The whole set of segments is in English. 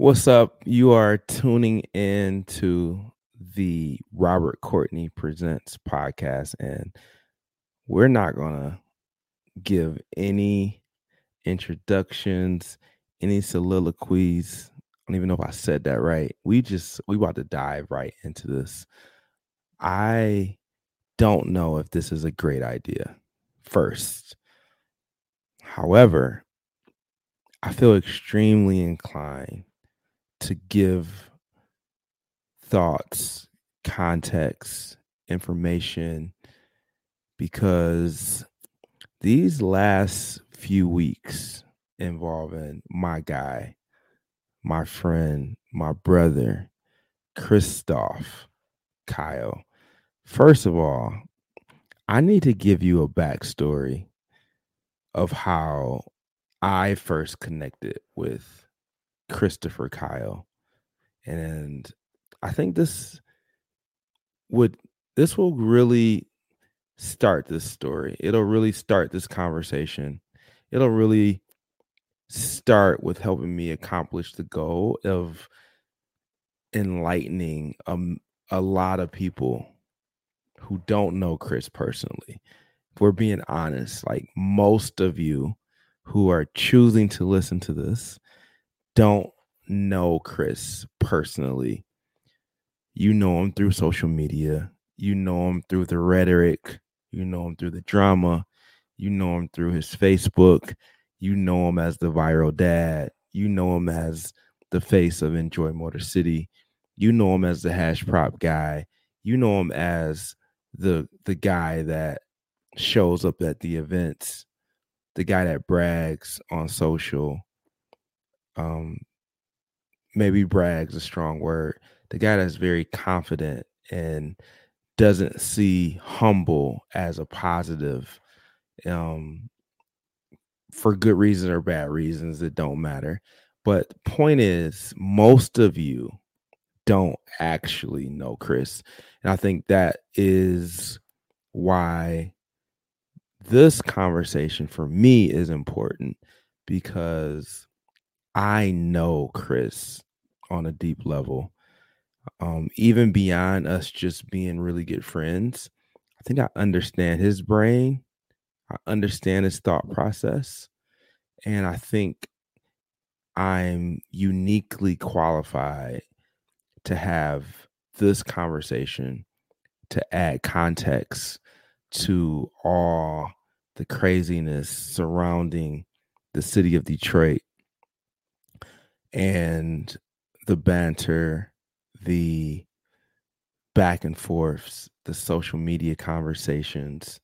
What's up? You are tuning in to the Robert Courtney Presents podcast, and we're not going to give any introductions, any soliloquies. I don't even know if I said that right. We just, we about to dive right into this. I don't know if this is a great idea first. However, I feel extremely inclined to give thoughts, context, information, because these last few weeks involving my guy, my friend, my brother, Christopher Kyle. First of all, I need to give you a backstory of how I first connected with Christopher Kyle. And I think this would this will really start this story. It'll really start this conversation. It'll really start with helping me accomplish the goal of enlightening um, a lot of people who don't know Chris personally. If we're being honest, like most of you who are choosing to listen to this don't know Chris personally. You know him through social media, you know him through the rhetoric, you know him through the drama, you know him through his Facebook, you know him as the viral dad, you know him as the face of Enjoy Motor City, you know him as the hash prop guy, you know him as the the guy that shows up at the events, the guy that brags on social, um, maybe brags a strong word. The guy that's very confident and doesn't see humble as a positive um for good reasons or bad reasons it don't matter but point is most of you don't actually know chris and i think that is why this conversation for me is important because I know Chris on a deep level. Um, even beyond us just being really good friends, I think I understand his brain. I understand his thought process. And I think I'm uniquely qualified to have this conversation to add context to all the craziness surrounding the city of Detroit and the banter, the back and forths, the social media conversations,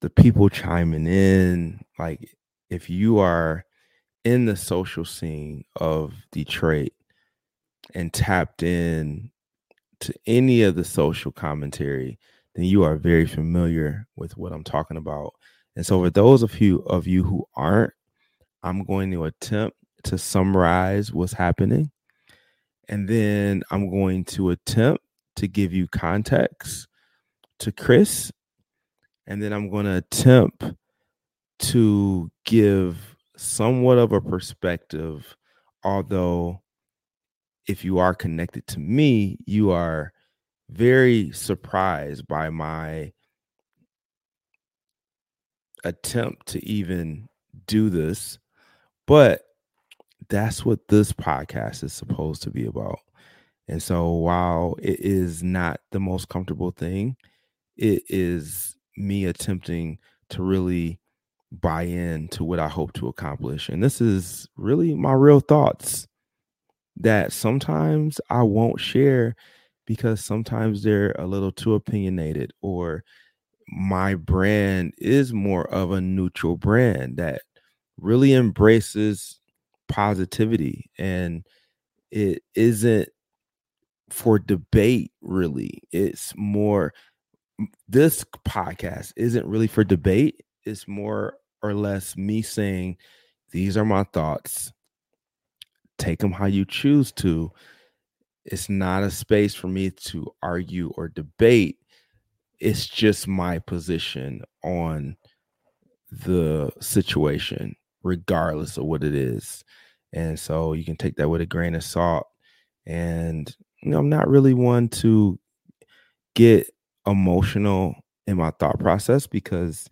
the people chiming in. Like, if you are in the social scene of Detroit and tapped in to any of the social commentary, then you are very familiar with what I'm talking about. And so, for those of you of you who aren't, I'm going to attempt to summarize what's happening. And then I'm going to attempt to give you context to Chris. And then I'm going to attempt to give somewhat of a perspective, although if you are connected to me, you are very surprised by my attempt to even do this. But that's what this podcast is supposed to be about. And so while it is not the most comfortable thing, it is me attempting to really buy in to what I hope to accomplish. And this is really my real thoughts that sometimes I won't share because sometimes they're a little too opinionated or my brand is more of a neutral brand that really embraces positivity and it isn't for debate really. It's more this podcast isn't really for debate. It's more or less me saying these are my thoughts. Take them how you choose to. It's not a space for me to argue or debate. It's just my position on the situation regardless of what it is And so you can take that with a grain of salt. And you know, I'm not really one to get emotional in my thought process because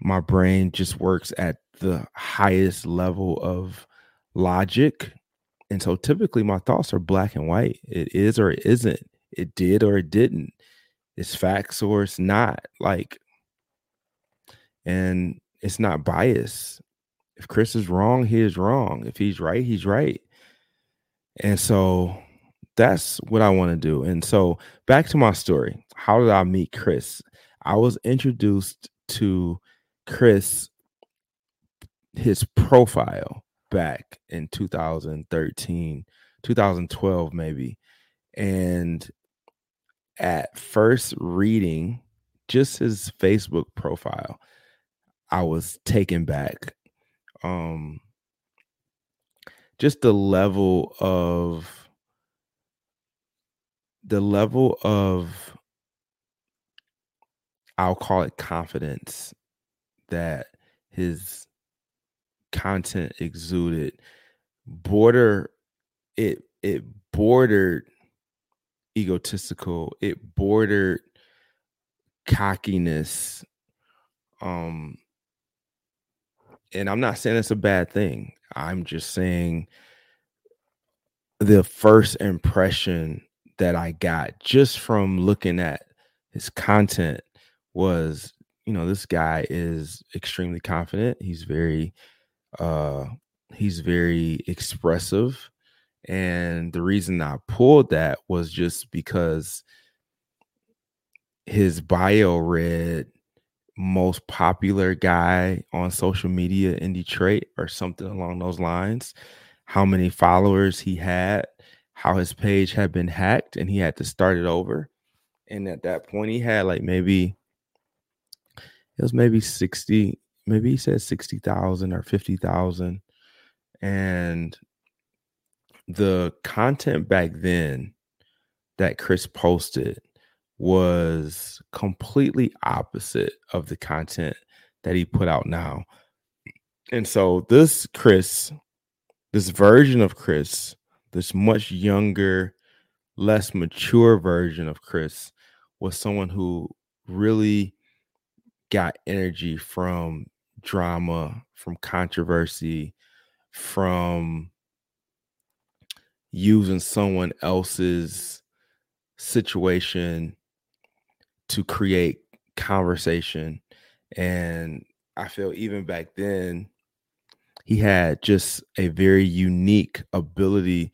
my brain just works at the highest level of logic. And so typically my thoughts are black and white. It is or it isn't. It did or it didn't. It's facts or it's not. Like, and it's not bias. If Chris is wrong, he is wrong. If he's right, he's right. And so that's what I want to do. And so back to my story. How did I meet Chris? I was introduced to Chris, his profile back in 2013, 2012, maybe. And at first reading just his Facebook profile, I was taken back. Um, just the level of the level of I'll call it confidence that his content exuded. Border it it bordered egotistical. It bordered cockiness. Um and i'm not saying it's a bad thing i'm just saying the first impression that i got just from looking at his content was you know this guy is extremely confident he's very uh he's very expressive and the reason i pulled that was just because his bio read most popular guy on social media in detroit or something along those lines. How many followers he had how his page had been hacked and he had to start it over. And at that point he had like maybe it was maybe 60 maybe he said 60,000 or 50,000 and the content back then that Chris posted was completely opposite of the content that he put out now. And so this Chris, this version of Chris, this much younger, less mature version of Chris was someone who really got energy from drama, from controversy, from using someone else's situation to create conversation. And I feel even back then, he had just a very unique ability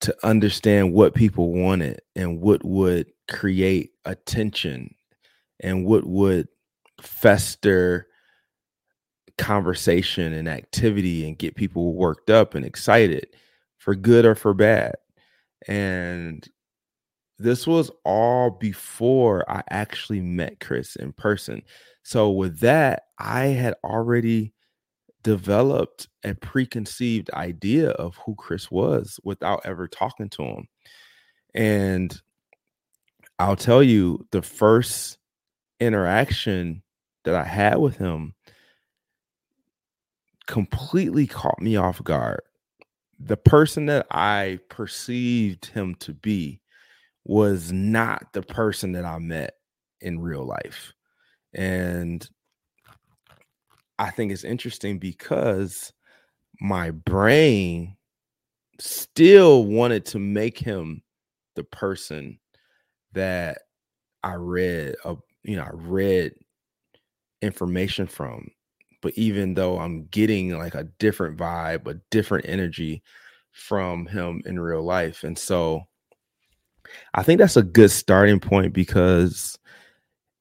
to understand what people wanted and what would create attention and what would fester conversation and activity and get people worked up and excited for good or for bad. And this was all before I actually met Chris in person. So, with that, I had already developed a preconceived idea of who Chris was without ever talking to him. And I'll tell you, the first interaction that I had with him completely caught me off guard. The person that I perceived him to be was not the person that I met in real life. And I think it's interesting because my brain still wanted to make him the person that I read a you know, I read information from. But even though I'm getting like a different vibe, a different energy from him in real life. And so I think that's a good starting point because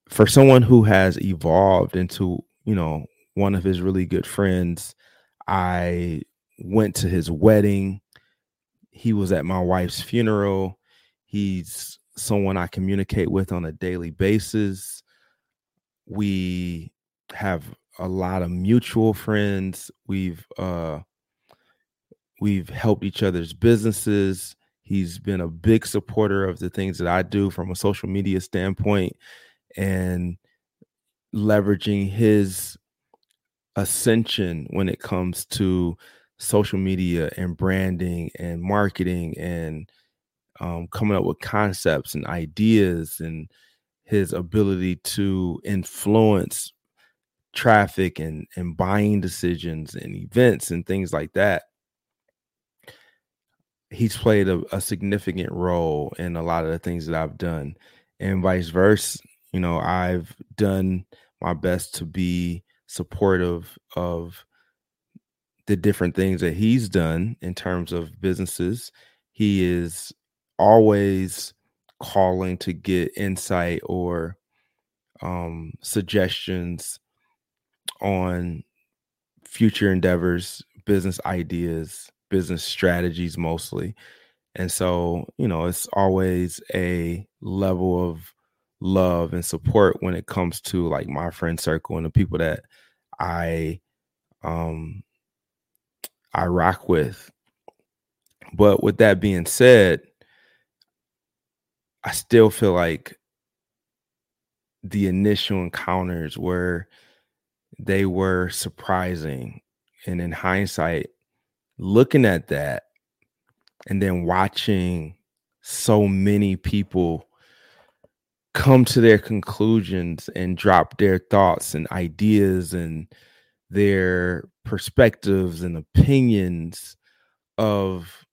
for someone who has evolved into, you know, one of his really good friends, I went to his wedding. He was at my wife's funeral. He's someone I communicate with on a daily basis. We have a lot of mutual friends. We've uh we've helped each other's businesses. He's been a big supporter of the things that I do from a social media standpoint and leveraging his ascension when it comes to social media and branding and marketing and um, coming up with concepts and ideas and his ability to influence traffic and and buying decisions and events and things like that he's played a, a, significant role in a lot of the things that I've done and vice versa you know I've done my best to be supportive of the different things that he's done in terms of businesses. He is always calling to get insight or um, suggestions on future endeavors, business ideas, business strategies mostly. And so, you know, it's always a level of love and support when it comes to like my friend circle and the people that I um I rock with. But with that being said, I still feel like the initial encounters were they were surprising. And in hindsight, looking at that and then watching so many people come to their conclusions and drop their thoughts and ideas and their perspectives and opinions of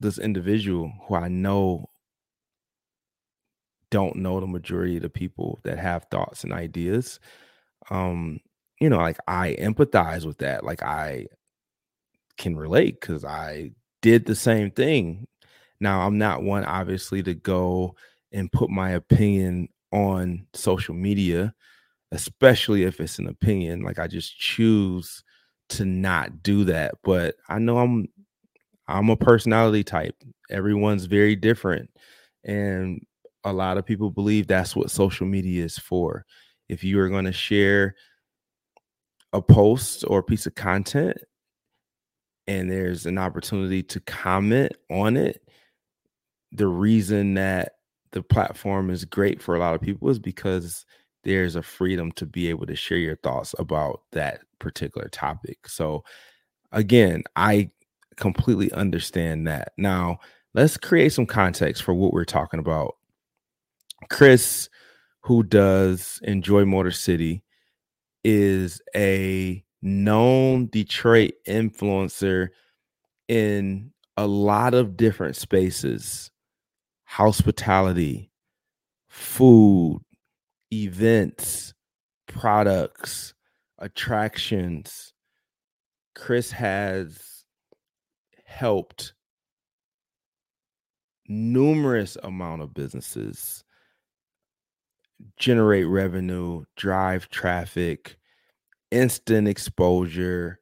this individual who I know don't know the majority of the people that have thoughts and ideas. Um, you know, like I empathize with that. Like I can relate because I did the same thing. Now, I'm not one, obviously, to go and put my opinion on social media, especially if it's an opinion. Like I just choose to not do that. But I know I'm I'm a personality type. Everyone's very different. And a lot of people believe that's what social media is for. If you are going to share a post or a piece of content and there's an opportunity to comment on it, the reason that the platform is great for a lot of people is because there's a freedom to be able to share your thoughts about that particular topic. So, again, I completely understand that. Now, let's create some context for what we're talking about. Chris, who does Enjoy Motor City, is a known Detroit influencer in a lot of different spaces hospitality, food, events, products, attractions. Chris has helped numerous amount of businesses generate revenue, drive traffic, instant exposure,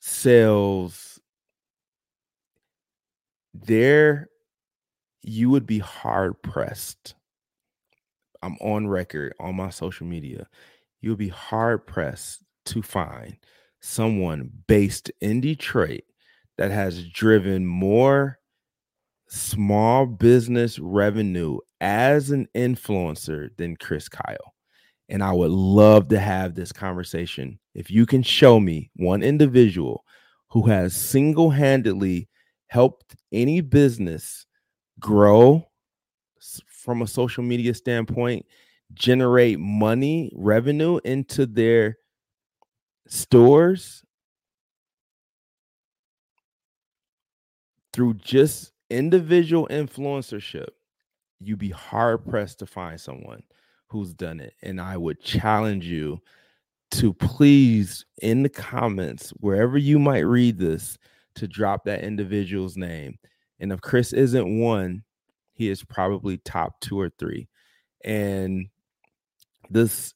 sales. There, you would be hard pressed. I'm on record on my social media. You would be hard pressed to find someone based in Detroit that has driven more small business revenue as an influencer than Chris Kyle. And I would love to have this conversation. If you can show me one individual who has single handedly helped any business grow from a social media standpoint, generate money, revenue into their stores through just individual influencership, you'd be hard pressed to find someone who's done it. And I would challenge you to please, in the comments, wherever you might read this, to drop that individual's name. And if Chris isn't one, he is probably top two or three. And this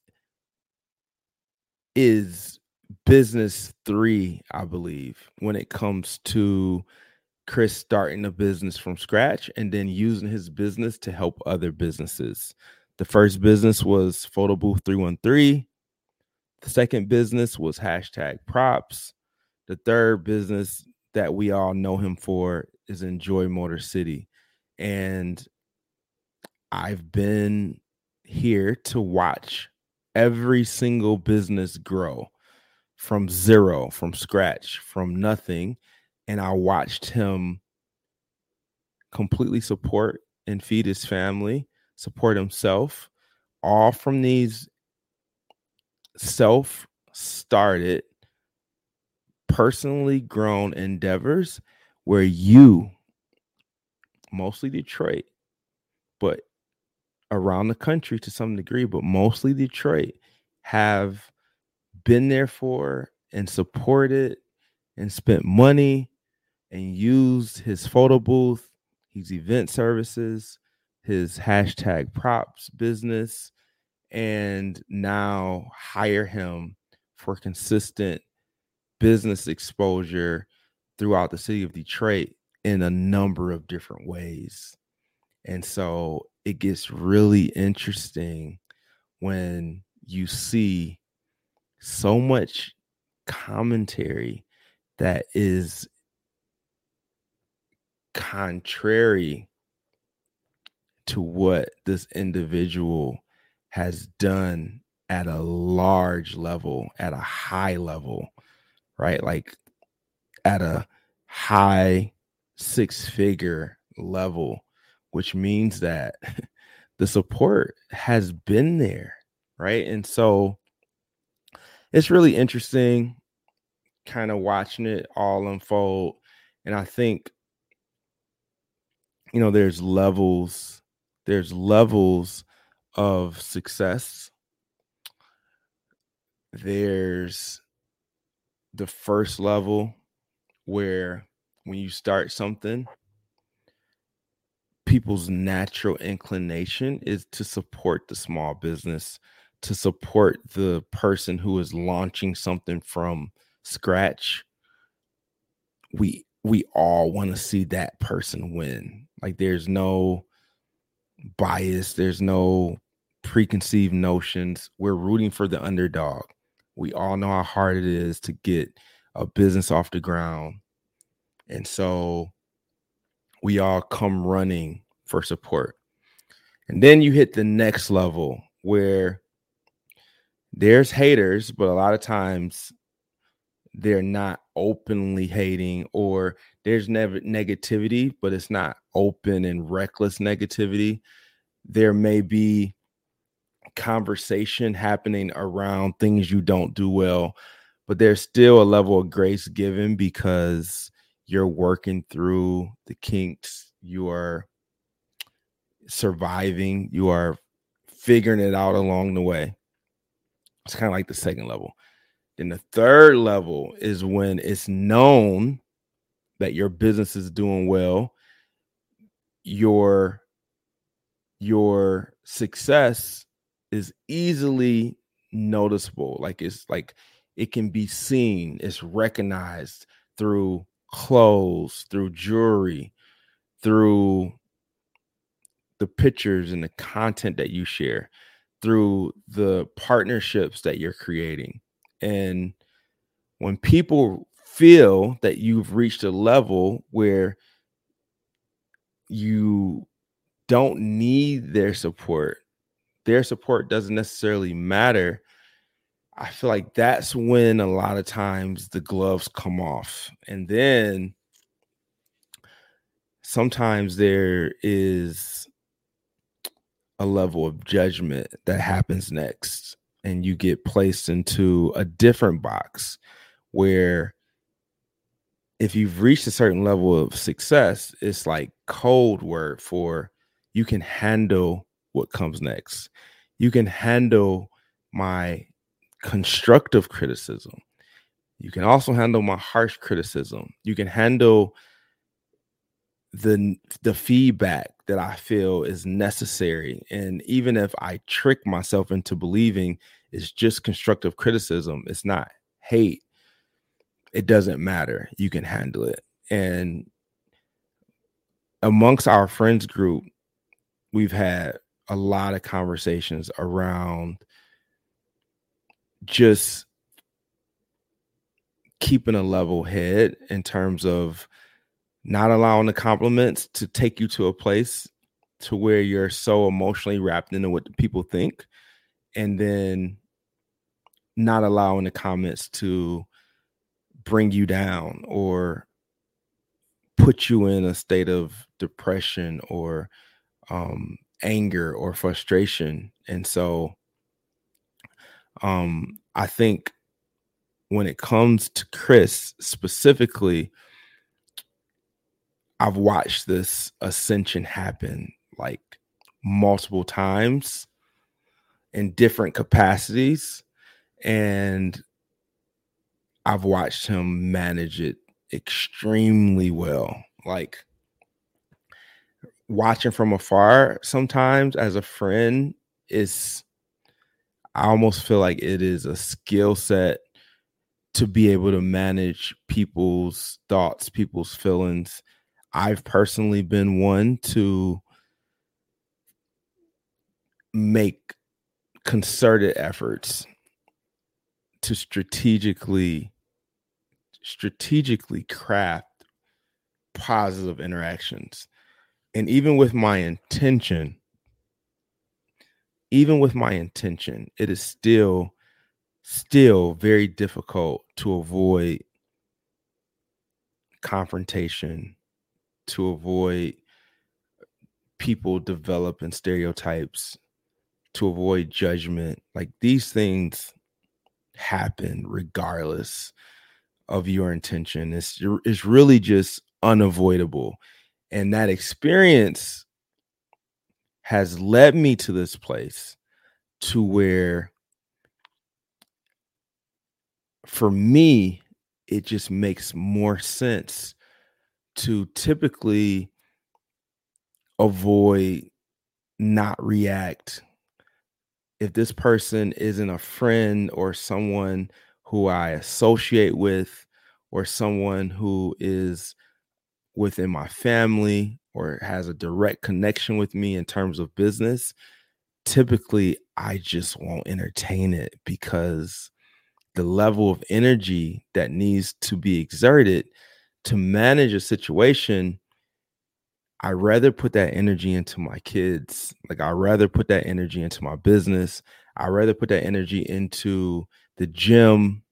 is business three, I believe, when it comes to Chris starting a business from scratch and then using his business to help other businesses. The first business was Photo Booth 313. The second business was hashtag props. The third business that we all know him for is Enjoy Motor City. And I've been here to watch every single business grow from zero, from scratch, from nothing. And I watched him completely support and feed his family, support himself, all from these self started, personally grown endeavors where you, mostly Detroit, but around the country to some degree, but mostly Detroit, have been there for and supported and spent money and used his photo booth, his event services, his hashtag props business, and now hire him for consistent business exposure throughout the city of Detroit in a number of different ways. And so it gets really interesting when you see so much commentary that is contrary to what this individual has done at a large level, at a high level, right? Like at a high six figure level, which means that the support has been there, right? And so it's really interesting kind of watching it all unfold. And I think, you know, there's levels, there's levels of success. There's the first level where when you start something, people's natural inclination is to support the small business, to support the person who is launching something from scratch. We we all want to see that person win. Like there's no bias, there's no preconceived notions. We're rooting for the underdog. We all know how hard it is to get a business off the ground. And so we all come running for support. And then you hit the next level where there's haters, but a lot of times they're not openly hating or there's never negativity, but it's not open and reckless negativity. There may be conversation happening around things you don't do well, but there's still a level of grace given because you're working through the kinks. You are surviving. You are figuring it out along the way. It's kind of like the second level. Then the third level is when it's known that your business is doing well. Your your success is easily noticeable. Like it's like it can be seen, it's recognized through clothes, through jewelry, through the pictures and the content that you share, through the partnerships that you're creating. And when people feel that you've reached a level where you don't need their support, their support doesn't necessarily matter. I feel like that's when a lot of times the gloves come off. And then sometimes there is a level of judgment that happens next and you get placed into a different box where if you've reached a certain level of success it's like code word for you can handle what comes next. You can handle my constructive criticism. You can also handle my harsh criticism. You can handle the the feedback that I feel is necessary. And even if I trick myself into believing it's just constructive criticism, it's not hate. It doesn't matter. You can handle it. And amongst our friends group, we've had a lot of conversations around just keeping a level head in terms of not allowing the compliments to take you to a place to where you're so emotionally wrapped into what people think and then not allowing the comments to bring you down or put you in a state of depression or um, anger or frustration. And so um, I think when it comes to Chris specifically, I've watched this ascension happen like multiple times in different capacities. And I've watched him manage it extremely well. Like watching from afar sometimes as a friend is I almost feel like it is a skill set to be able to manage people's thoughts, people's feelings. I've personally been one to make concerted efforts to strategically strategically craft positive interactions. And even with my intention even with my intention it is still still very difficult to avoid confrontation to avoid people developing stereotypes to avoid judgment like these things happen regardless of your intention. It's it's really just unavoidable. And that experience has led me to this place to where for me it just makes more sense to typically avoid not react if this person isn't a friend or someone who I associate with or someone who is within my family or has a direct connection with me in terms of business, typically I just won't entertain it because the level of energy that needs to be exerted to manage a situation I rather put that energy into my kids. Like I rather put that energy into my business. I rather put that energy into the gym,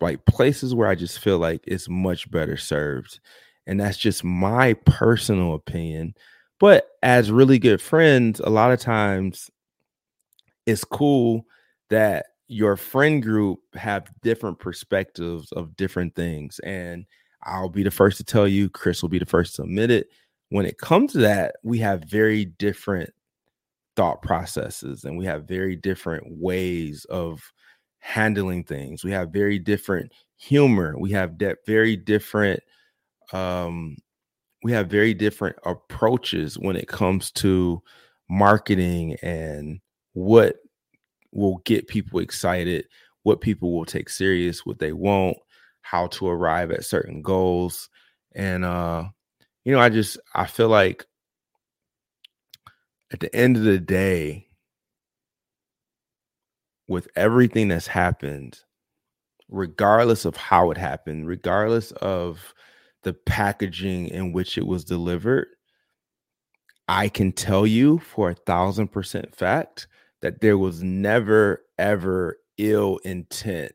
like places where I just feel like it's much better served. And that's just my personal opinion. But as really good friends, a lot of times it's cool that your friend group have different perspectives of different things. And I'll be the first to tell you, Chris will be the first to admit it. When it comes to that, we have very different thought processes and we have very different ways of handling things. We have very different humor. We have de- very different um we have very different approaches when it comes to marketing and what will get people excited, what people will take serious, what they won't, how to arrive at certain goals. And uh you know, I just I feel like at the end of the day, with everything that's happened, regardless of how it happened, regardless of the packaging in which it was delivered, I can tell you for a thousand percent fact that there was never, ever ill intent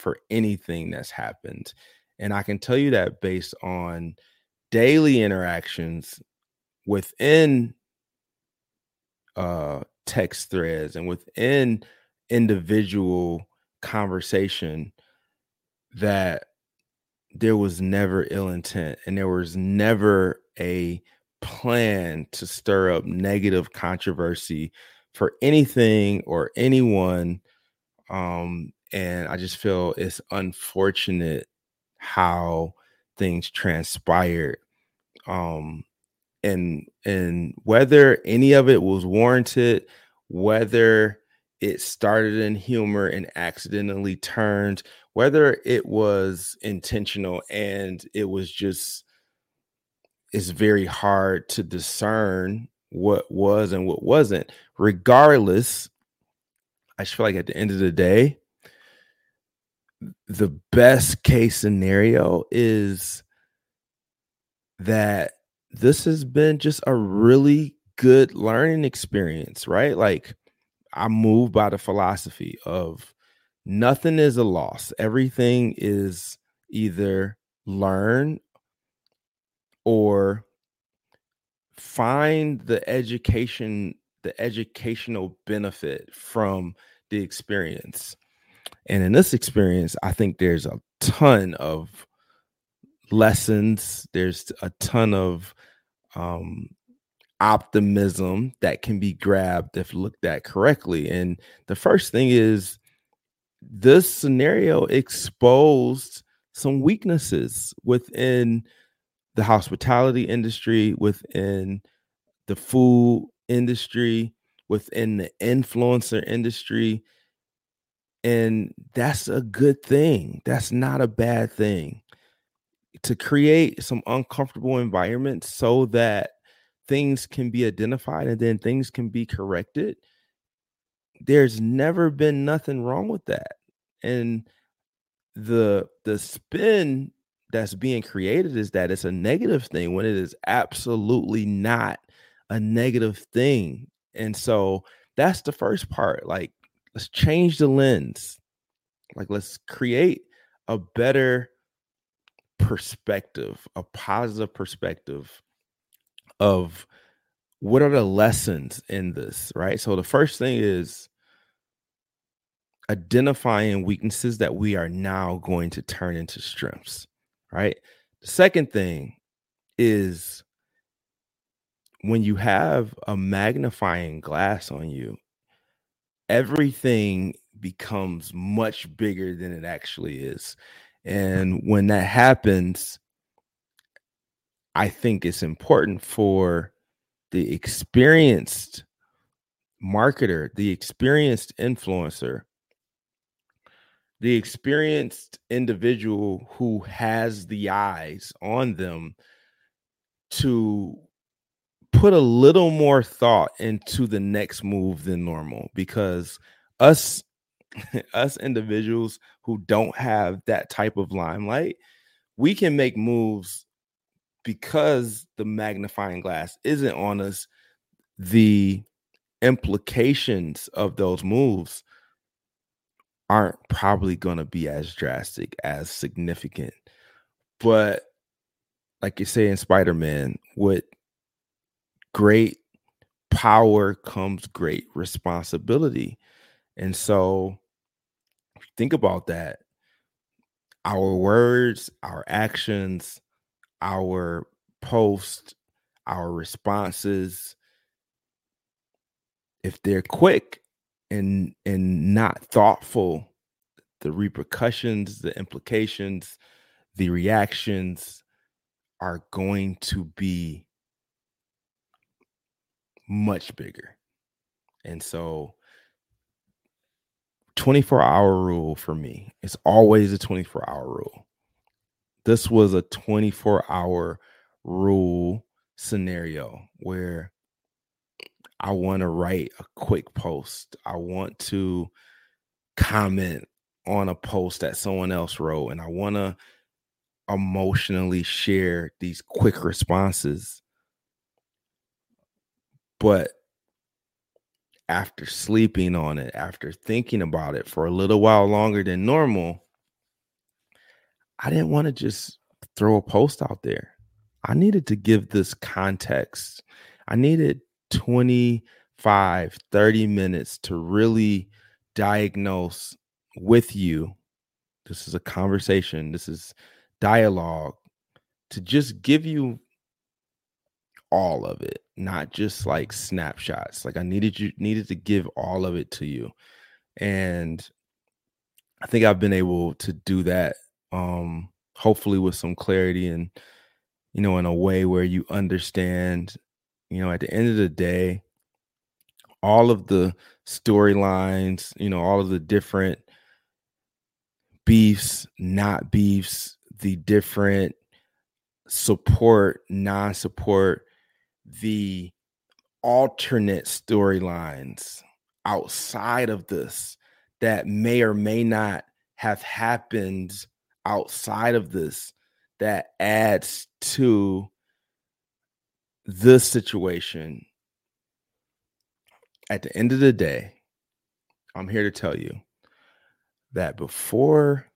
for anything that's happened. And I can tell you that based on daily interactions within uh text threads and within individual conversation that there was never ill intent and there was never a plan to stir up negative controversy for anything or anyone um and i just feel it's unfortunate how things transpired um and and whether any of it was warranted whether it started in humor and accidentally turned, whether it was intentional and it was just, it's very hard to discern what was and what wasn't. Regardless, I just feel like at the end of the day, the best case scenario is that this has been just a really good learning experience, right? Like, I'm moved by the philosophy of nothing is a loss. Everything is either learn or find the education the educational benefit from the experience. And in this experience, I think there's a ton of lessons, there's a ton of um, optimism that can be grabbed if looked at correctly. And the first thing is this scenario exposed some weaknesses within the hospitality industry, within the food industry, within the influencer industry. And that's a good thing. That's not a bad thing. To create some uncomfortable environments so that things can be identified and then things can be corrected. There's never been nothing wrong with that. And the the spin that's being created is that it's a negative thing when it is absolutely not a negative thing. And so that's the first part. Like, let's change the lens. Like, let's create a better perspective, a positive perspective of what are the lessons in this, right? So the first thing is identifying weaknesses that we are now going to turn into strengths, right? The second thing is when you have a magnifying glass on you, everything becomes much bigger than it actually is. And when that happens, I think it's important for the experienced marketer, the experienced influencer, the experienced individual who has the eyes on them to put a little more thought into the next move than normal because us us individuals who don't have that type of limelight we can make moves because the magnifying glass isn't on us the implications of those moves aren't probably going to be as drastic as significant. But like you say in spider-man what great power comes great responsibility. And so think about that. Our words, our actions, our posts, our responses, if they're quick and and not thoughtful, the repercussions, the implications, the reactions are going to be much bigger. And so 24 hour rule for me, it's always a 24 hour rule. This was a 24 hour rule scenario where I want to write a quick post. I want to comment on a post that someone else wrote, and I want to emotionally share these quick responses but after sleeping on it, after thinking about it for a little while longer than normal, I didn't want to just throw a post out there. I needed to give this context. I needed 25, 30 minutes to really diagnose with you. This is a conversation, this is dialogue to just give you all of it, not just like snapshots. Like I needed you needed to give all of it to you. And I think I've been able to do that um hopefully with some clarity and you know in a way where you understand, you know, at the end of the day all of the storylines, you know, all of the different beefs, not beefs, the different support, non-support the alternate storylines outside of this that may or may not have happened outside of this that adds to this situation. At the end of the day i'm here to tell you that before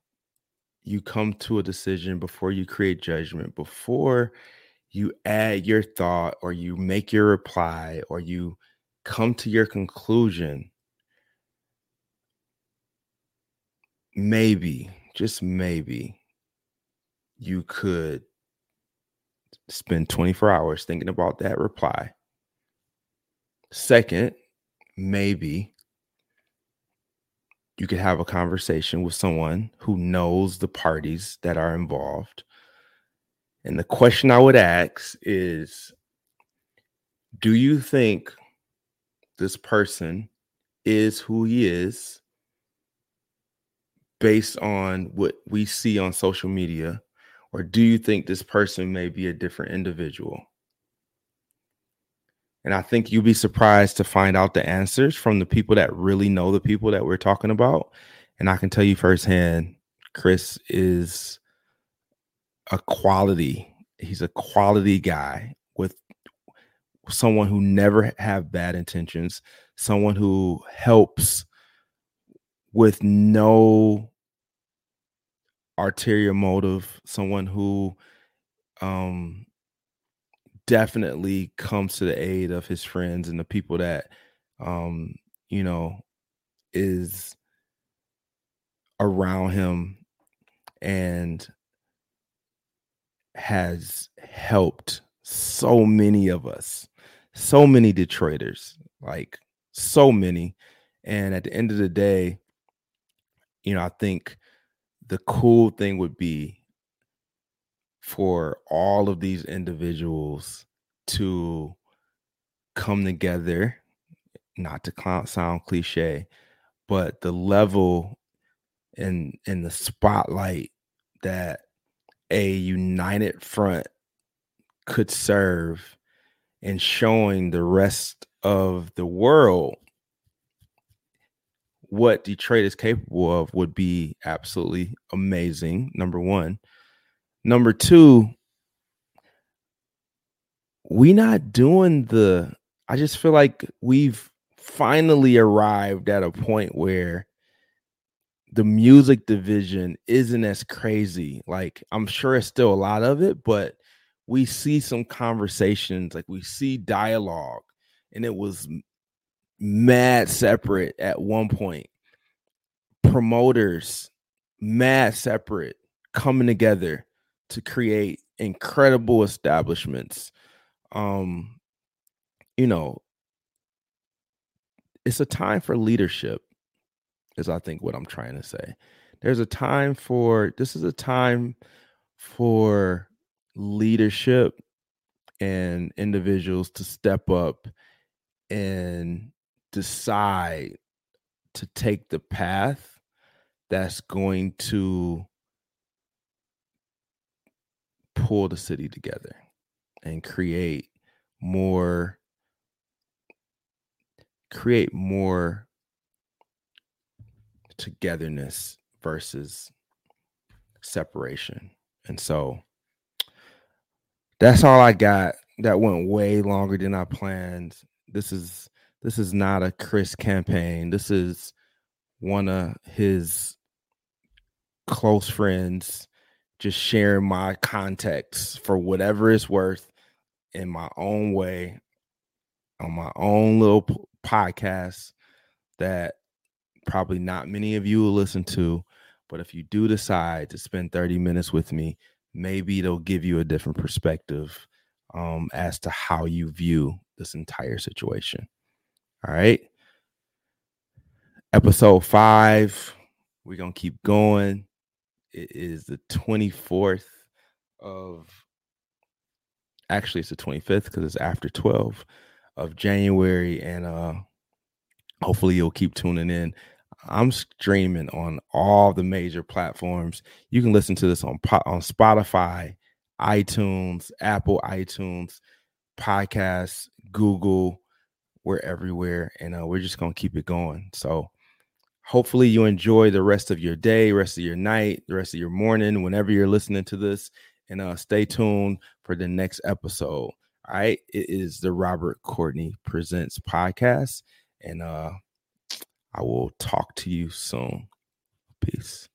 you come to a decision, before you create judgment, before you add your thought or you make your reply or you come to your conclusion, maybe, just maybe, you could spend 24 hours thinking about that reply. Second, maybe you could have a conversation with someone who knows the parties that are involved. And the question I would ask is Do you think this person is who he is based on what we see on social media? Or do you think this person may be a different individual? And I think you'd be surprised to find out the answers from the people that really know the people that we're talking about. And I can tell you firsthand, Chris is a quality. He's a quality guy with someone who never have bad intentions, someone who helps with no arterial motive, someone who um definitely comes to the aid of his friends and the people that um you know is around him and has helped so many of us so many detroiters like so many. And at the end of the day you know i think the cool thing would be for all of these individuals to come together, not to sound cliche, but the level and in the spotlight that a united front could serve in showing the rest of the world what Detroit is capable of would be absolutely amazing. Number one. Number two, we not doing the I just feel like we've finally arrived at a point where the music division isn't as crazy. Like I'm sure it's still a lot of it, but we see some conversations, like we see dialogue, and it was mad separate at one point. Promoters, mad separate, coming together to create incredible establishments. Um, you know, it's a time for leadership, is I think what I'm trying to say. There's a time for this is a time for leadership and individuals to step up and decide to take the path that's going to pull the city together and create more create more togetherness versus separation. And so that's all I got. That went way longer than I planned. This is this is not a Chris campaign. This is one of his close friends just sharing my context for whatever it's worth in my own way on my own little podcast that probably not many of you will listen to but if you do decide to spend 30 minutes with me maybe it'll give you a different perspective um, as to how you view this entire situation all right episode five we're gonna keep going it is the 24th of actually it's the 25th because it's after 12 of January and uh hopefully you'll keep tuning in. I'm streaming on all the major platforms. You can listen to this on on Spotify, iTunes, Apple iTunes, podcasts, Google, we're everywhere and uh, we're just to keep it going. So hopefully you enjoy the rest of your day, rest of your night, the rest of your morning, whenever you're listening to this. And uh, stay tuned for the next episode. All right. It is the Robert Courtney Presents podcast. And uh, I will talk to you soon. Peace.